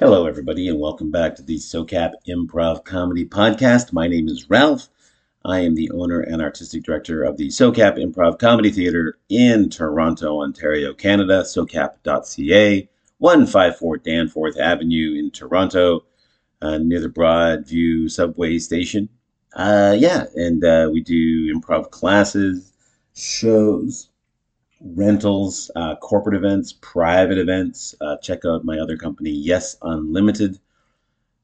Hello, everybody, and welcome back to the SOCAP Improv Comedy Podcast. My name is Ralph. I am the owner and artistic director of the SOCAP Improv Comedy Theatre in Toronto, Ontario, Canada, socap.ca, 154 Danforth Avenue in Toronto, uh, near the Broadview subway station. Uh, yeah, and uh, we do improv classes, shows, rentals, uh, corporate events, private events. Uh, check out my other company, Yes Unlimited,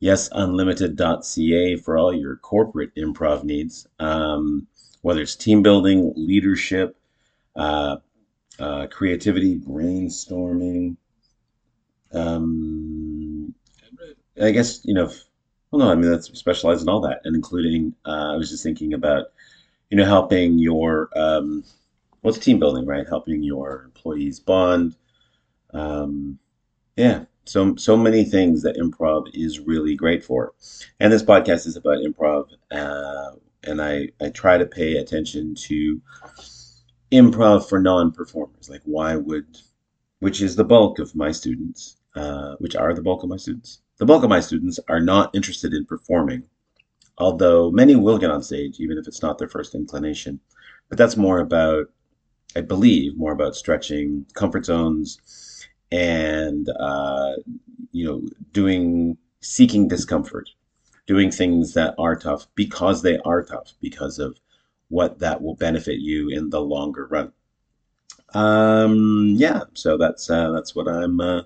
yesunlimited.ca for all your corporate improv needs, um, whether it's team building, leadership, uh, uh creativity, brainstorming. Um, I guess, you know, well, no, I mean, that's specialized in all that, and including, uh, I was just thinking about, you know, helping your, um, well, it's team building, right? Helping your employees bond. Um, yeah, so so many things that improv is really great for, and this podcast is about improv. Uh, and I I try to pay attention to improv for non-performers. Like, why would, which is the bulk of my students, uh, which are the bulk of my students. The bulk of my students are not interested in performing, although many will get on stage, even if it's not their first inclination. But that's more about I believe, more about stretching comfort zones and, uh, you know, doing, seeking discomfort, doing things that are tough because they are tough, because of what that will benefit you in the longer run. Um, yeah, so that's, uh, that's what I'm, uh,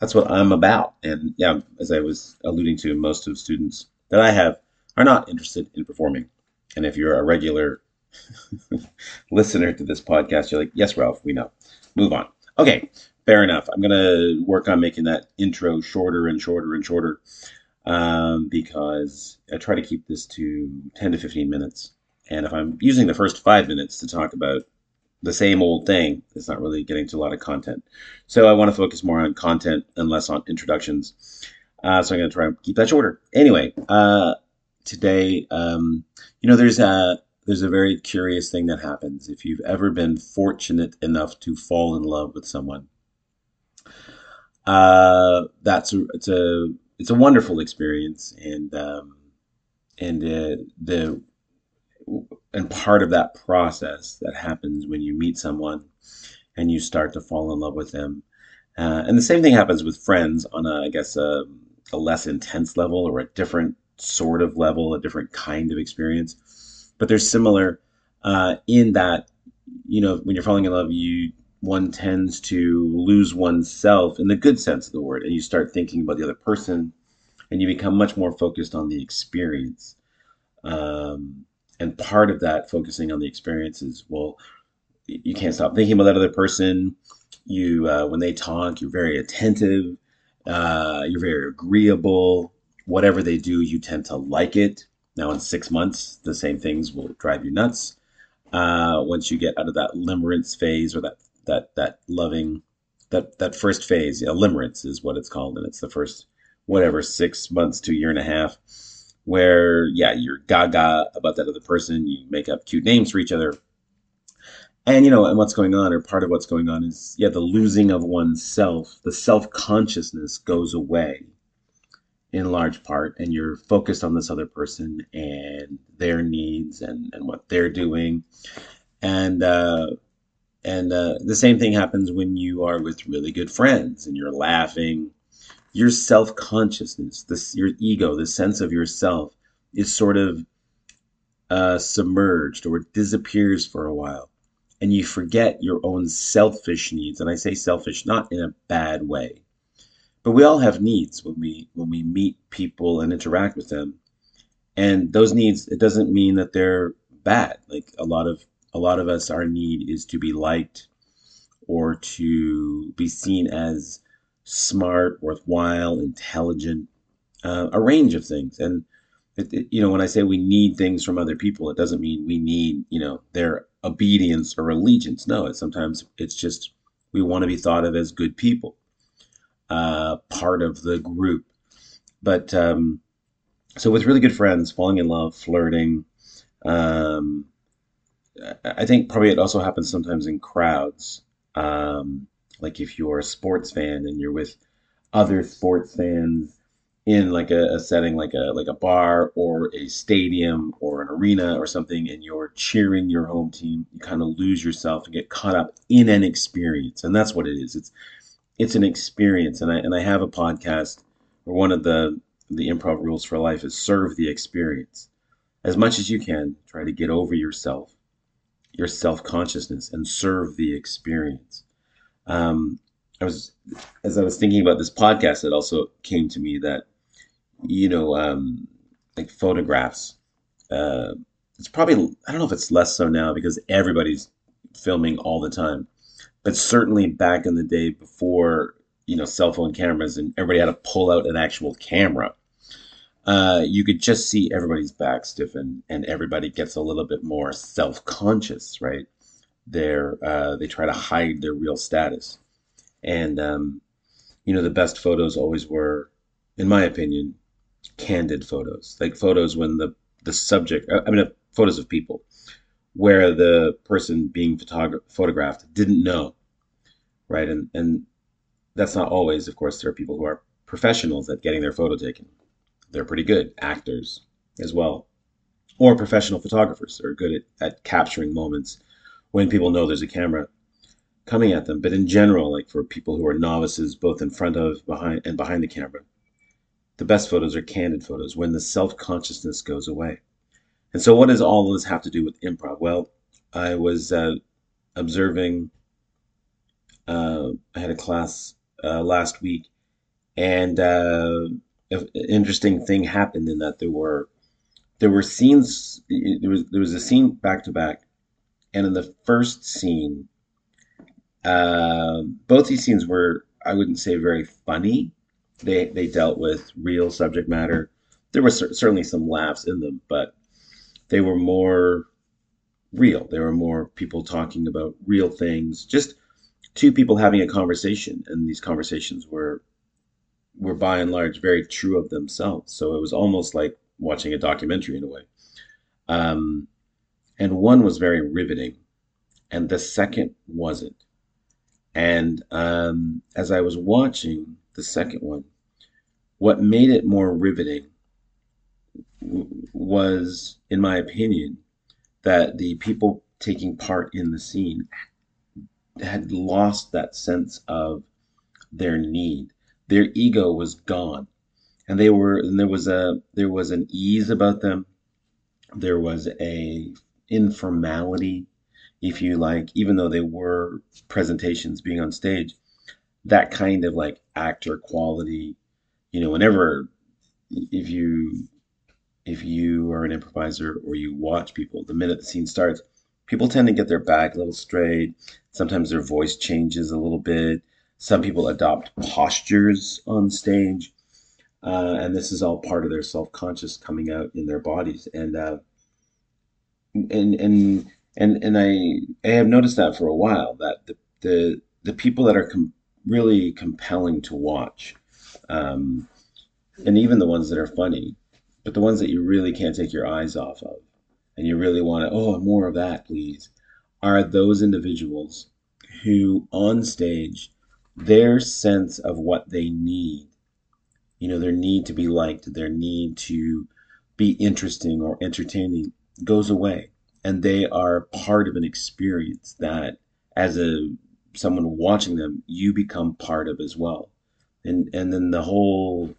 that's what I'm about. And yeah, as I was alluding to, most of students that I have are not interested in performing. And if you're a regular listener to this podcast, you're like, yes, Ralph, we know. Move on. Okay, fair enough. I'm going to work on making that intro shorter and shorter and shorter um, because I try to keep this to 10 to 15 minutes. And if I'm using the first five minutes to talk about the same old thing, it's not really getting to a lot of content. So I want to focus more on content and less on introductions. Uh, so I'm going to try and keep that shorter. Anyway, uh, today, um, you know, there's a there's a very curious thing that happens if you've ever been fortunate enough to fall in love with someone. Uh, that's a, it's a it's a wonderful experience, and um, and uh, the and part of that process that happens when you meet someone and you start to fall in love with them. Uh, and the same thing happens with friends on a, I guess, a, a less intense level or a different sort of level, a different kind of experience but they're similar uh, in that you know when you're falling in love, you one tends to lose oneself in the good sense of the word, and you start thinking about the other person, and you become much more focused on the experience. Um, and part of that focusing on the experience is well, you can't stop thinking about that other person. You uh, when they talk, you're very attentive. Uh, you're very agreeable. Whatever they do, you tend to like it. Now, in six months, the same things will drive you nuts. Uh, once you get out of that limerence phase or that that that loving that that first phase, yeah, limerence is what it's called, and it's the first whatever six months to a year and a half, where yeah, you're gaga about that other person. You make up cute names for each other, and you know, and what's going on, or part of what's going on is yeah, the losing of oneself, the self consciousness goes away in large part and you're focused on this other person and their needs and, and what they're doing. And uh, and uh, the same thing happens when you are with really good friends and you're laughing. Your self-consciousness this your ego the sense of yourself is sort of uh, submerged or disappears for a while. And you forget your own selfish needs. And i say selfish not in a bad way but we all have needs when we when we meet people and interact with them. And those needs it doesn't mean that they're bad. Like a lot of a lot of us our need is to be liked or to be seen as smart worthwhile intelligent uh, a range of things. And it, it, you know when i say we need things from other people it doesn't mean we need you know their obedience or allegiance. No it's sometimes it's just we want to be thought of as good people uh, part of the group. But um, so with really good friends, falling in love, flirting, um, I think probably it also happens sometimes in crowds. Um, like if you're a sports fan and you're with other sports fans in like a, a, setting like a like a bar or a stadium or an arena or something and you're cheering your home team you kind of lose yourself and get caught up in an experience and that's what it is it's it's an experience and i and i have a podcast where one of the the improv rules for life is serve the experience as much as you can try to get over yourself your self-consciousness and serve the experience um, I was as I was thinking about this podcast, it also came to me that you know, um, like photographs. Uh, it's probably I don't know if it's less so now because everybody's filming all the time, but certainly back in the day before you know cell phone cameras and everybody had to pull out an actual camera. Uh, you could just see everybody's back stiffen and everybody gets a little bit more self-conscious, right? They're uh, they try to hide their real status, and um, you know the best photos always were, in my opinion, candid photos, like photos when the the subject, I mean, uh, photos of people where the person being photogra- photographed didn't know, right? And and that's not always, of course. There are people who are professionals at getting their photo taken. They're pretty good actors as well, or professional photographers are good at, at capturing moments when people know there's a camera coming at them. But in general, like for people who are novices, both in front of, behind, and behind the camera, the best photos are candid photos when the self consciousness goes away. And so, what does all of this have to do with improv? Well, I was uh, observing, uh, I had a class uh, last week, and uh, an interesting thing happened in that there were there were scenes there was there was a scene back to back and in the first scene uh, both these scenes were i wouldn't say very funny they they dealt with real subject matter. There was certainly some laughs in them, but they were more real. There were more people talking about real things. Just two people having a conversation, and these conversations were were by and large very true of themselves. So it was almost like watching a documentary in a way. Um, and one was very riveting, and the second wasn't. And um, as I was watching the second one, what made it more riveting was, in my opinion, that the people taking part in the scene had lost that sense of their need. Their ego was gone, and they were and there was a there was an ease about them. There was a informality, if you like, even though they were presentations being on stage. That kind of like actor quality you know, whenever if you if you are an improviser or you watch people, the minute the scene starts, people tend to get their back a little straight. Sometimes their voice changes a little bit. Some people adopt postures on stage, uh, and this is all part of their self-conscious coming out in their bodies. And uh, and and and and I I have noticed that for a while that the the the people that are com- really compelling to watch um, and even the ones that are funny, but the ones that you really can't take your eyes off of, and you really want to, oh, more of that, please, are those individuals who on stage, their sense of what they need, you know, their need to be liked, their need to be interesting or entertaining goes away. And they are part of an experience that, as a someone watching them, you become part of as well and and then the whole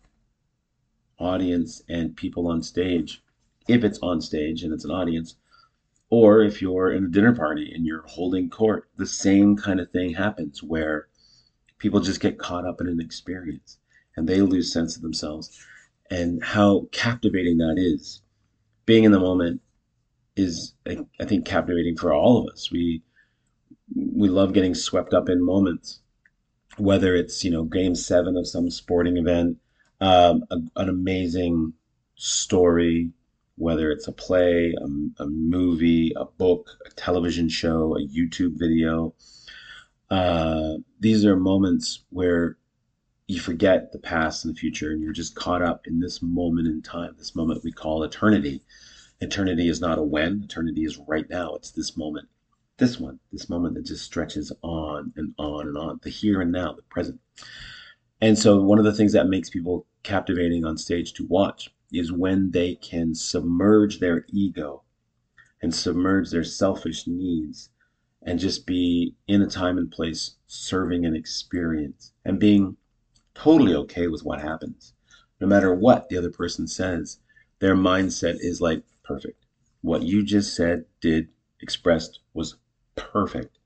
audience and people on stage if it's on stage and it's an audience or if you're in a dinner party and you're holding court the same kind of thing happens where people just get caught up in an experience and they lose sense of themselves. And how captivating that is being in the moment is i think captivating for all of us. We we love getting swept up in moments whether it's you know game seven of some sporting event, um, a, an amazing story, whether it's a play, a, a, movie, a book, a television show, a YouTube video. Uh, these are moments where you forget the past and the future, and you're just caught up in this moment in time, this moment we call eternity. Eternity is not a when, eternity is right now. It's this moment this one, this moment that just stretches on and on and on, the here and now, the present. And so one of the things that makes people captivating on stage to watch is when they can submerge their ego and submerge their selfish needs and just be in a time and place serving an experience and being totally okay with what happens. No matter what the other person says, their mindset is like perfect. What you just said, did, expressed was perfect.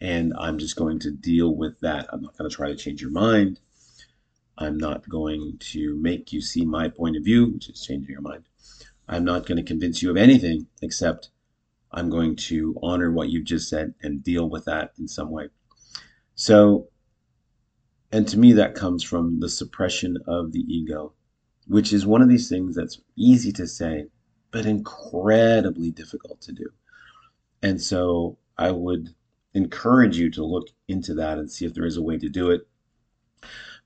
And I'm just going to deal with that. I'm not going to try to change your mind. I'm not going to make you see my point of view, which is changing your mind. I'm not going to convince you of anything except I'm going to honor what you've just said and deal with that in some way. So, and to me, that comes from the suppression of the ego, which is one of these things that's easy to say, but incredibly difficult to do. And so I would encourage you to look into that and see if there is a way to do it.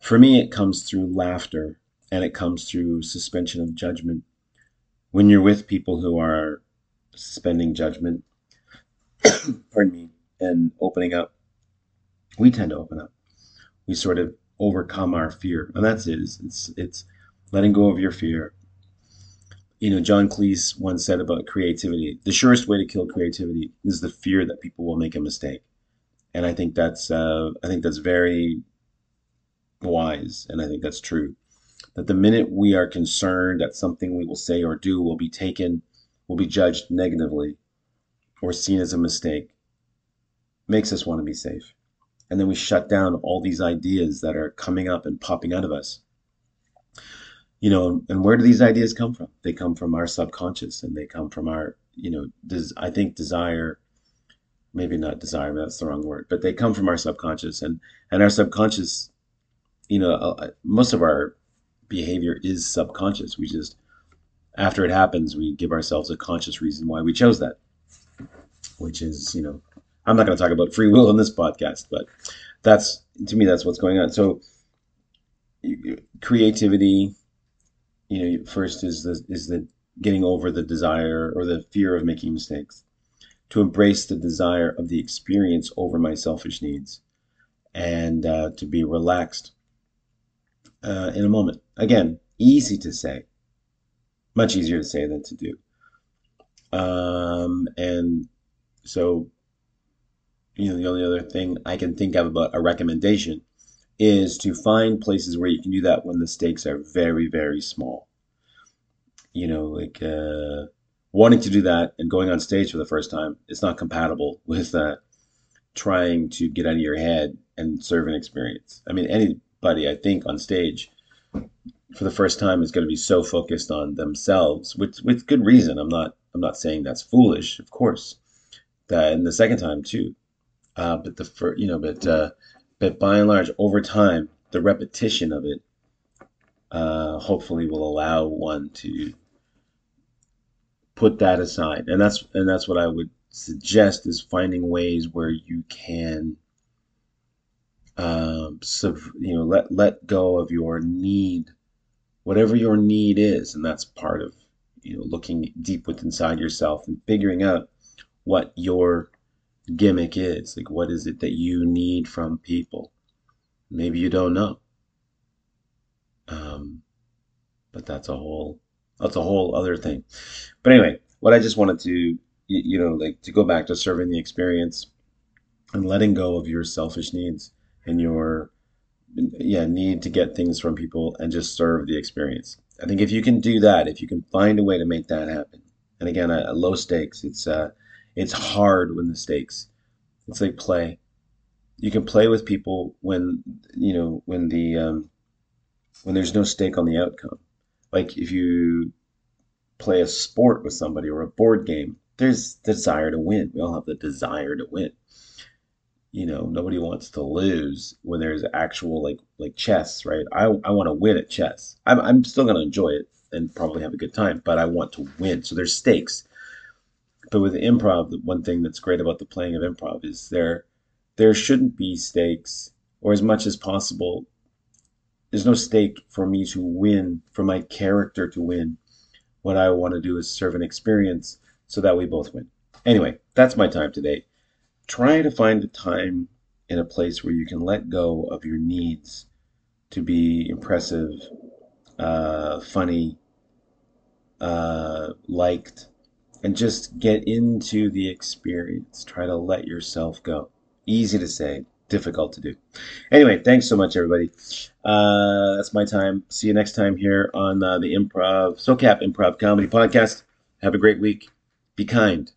For me, it comes through laughter and it comes through suspension of judgment. When you're with people who are suspending judgment, pardon me, and opening up, we tend to open up. We sort of overcome our fear, and that's it. It's it's, it's letting go of your fear. You know, John Cleese once said about creativity: the surest way to kill creativity is the fear that people will make a mistake, and I think that's uh, I think that's very wise, and I think that's true. That the minute we are concerned that something we will say or do will be taken, will be judged negatively, or seen as a mistake, makes us want to be safe. And then we shut down all these ideas that are coming up and popping out of us. You know, and where do these ideas come from? They come from our subconscious and they come from our, you know, des- I think desire, maybe not desire, that's the wrong word, but they come from our subconscious and, and our subconscious you know, uh, most of our behavior is subconscious. We just, after it happens, we give ourselves a conscious reason why we chose that, which is, you know, I'm not going to talk about free will in this podcast, but that's, to me, that's what's going on. So, creativity, you know, first is the, is the getting over the desire or the fear of making mistakes, to embrace the desire of the experience over my selfish needs, and uh, to be relaxed uh, in a moment. Again, easy to say, much easier to say than to do. Um, and so, you know, the only other thing I can think of about a recommendation is to find places where you can do that when the stakes are very, very small. You know, like uh, wanting to do that and going on stage for the first time, it's not compatible with uh, trying to get out of your head and serve an experience. I mean, any buddy, I think, on stage for the first time is going to be so focused on themselves, with with good reason. I'm not I'm not saying that's foolish, of course. That and the second time too, uh, but the first, you know, but uh, but by and large, over time, the repetition of it uh, hopefully will allow one to put that aside, and that's and that's what I would suggest is finding ways where you can um, sub, you know, let let go of your need, whatever your need is, and that's part of you know looking deep within inside yourself and figuring out what your gimmick is. Like, what is it that you need from people? Maybe you don't know. Um, but that's a whole that's a whole other thing. But anyway, what I just wanted to you, you know like to go back to serving the experience and letting go of your selfish needs and your yeah need to get things from people and just serve the experience. I think if you can do that, if you can find a way to make that happen, and again, low stakes, it's uh, it's hard when the stakes. It's like play. You can play with people when you know when the um, when there's no stake on the outcome. Like if you play a sport with somebody or a board game, there's desire to win. We all have the desire to win you know nobody wants to lose when there's actual like like chess right? I, I want to win at chess. I'm, I'm still going to enjoy it and probably have a good time but i want to win. So there's stakes. But with improv the one thing that's great about the playing of improv is there there shouldn't be stakes or as much as possible there's no stake for me to win for my character to win. What i want to do is serve an experience so that we both win. Anyway that's my time today try to find a time in a place where you can let go of your needs to be impressive, uh, funny, uh, liked, and just get into the experience. Try to let yourself go. Easy to say, difficult to do. Anyway, thanks so much, everybody. Uh, that's my time. See you next time here on uh, the Improv SoCap Improv Comedy Podcast. Have a great week. Be kind.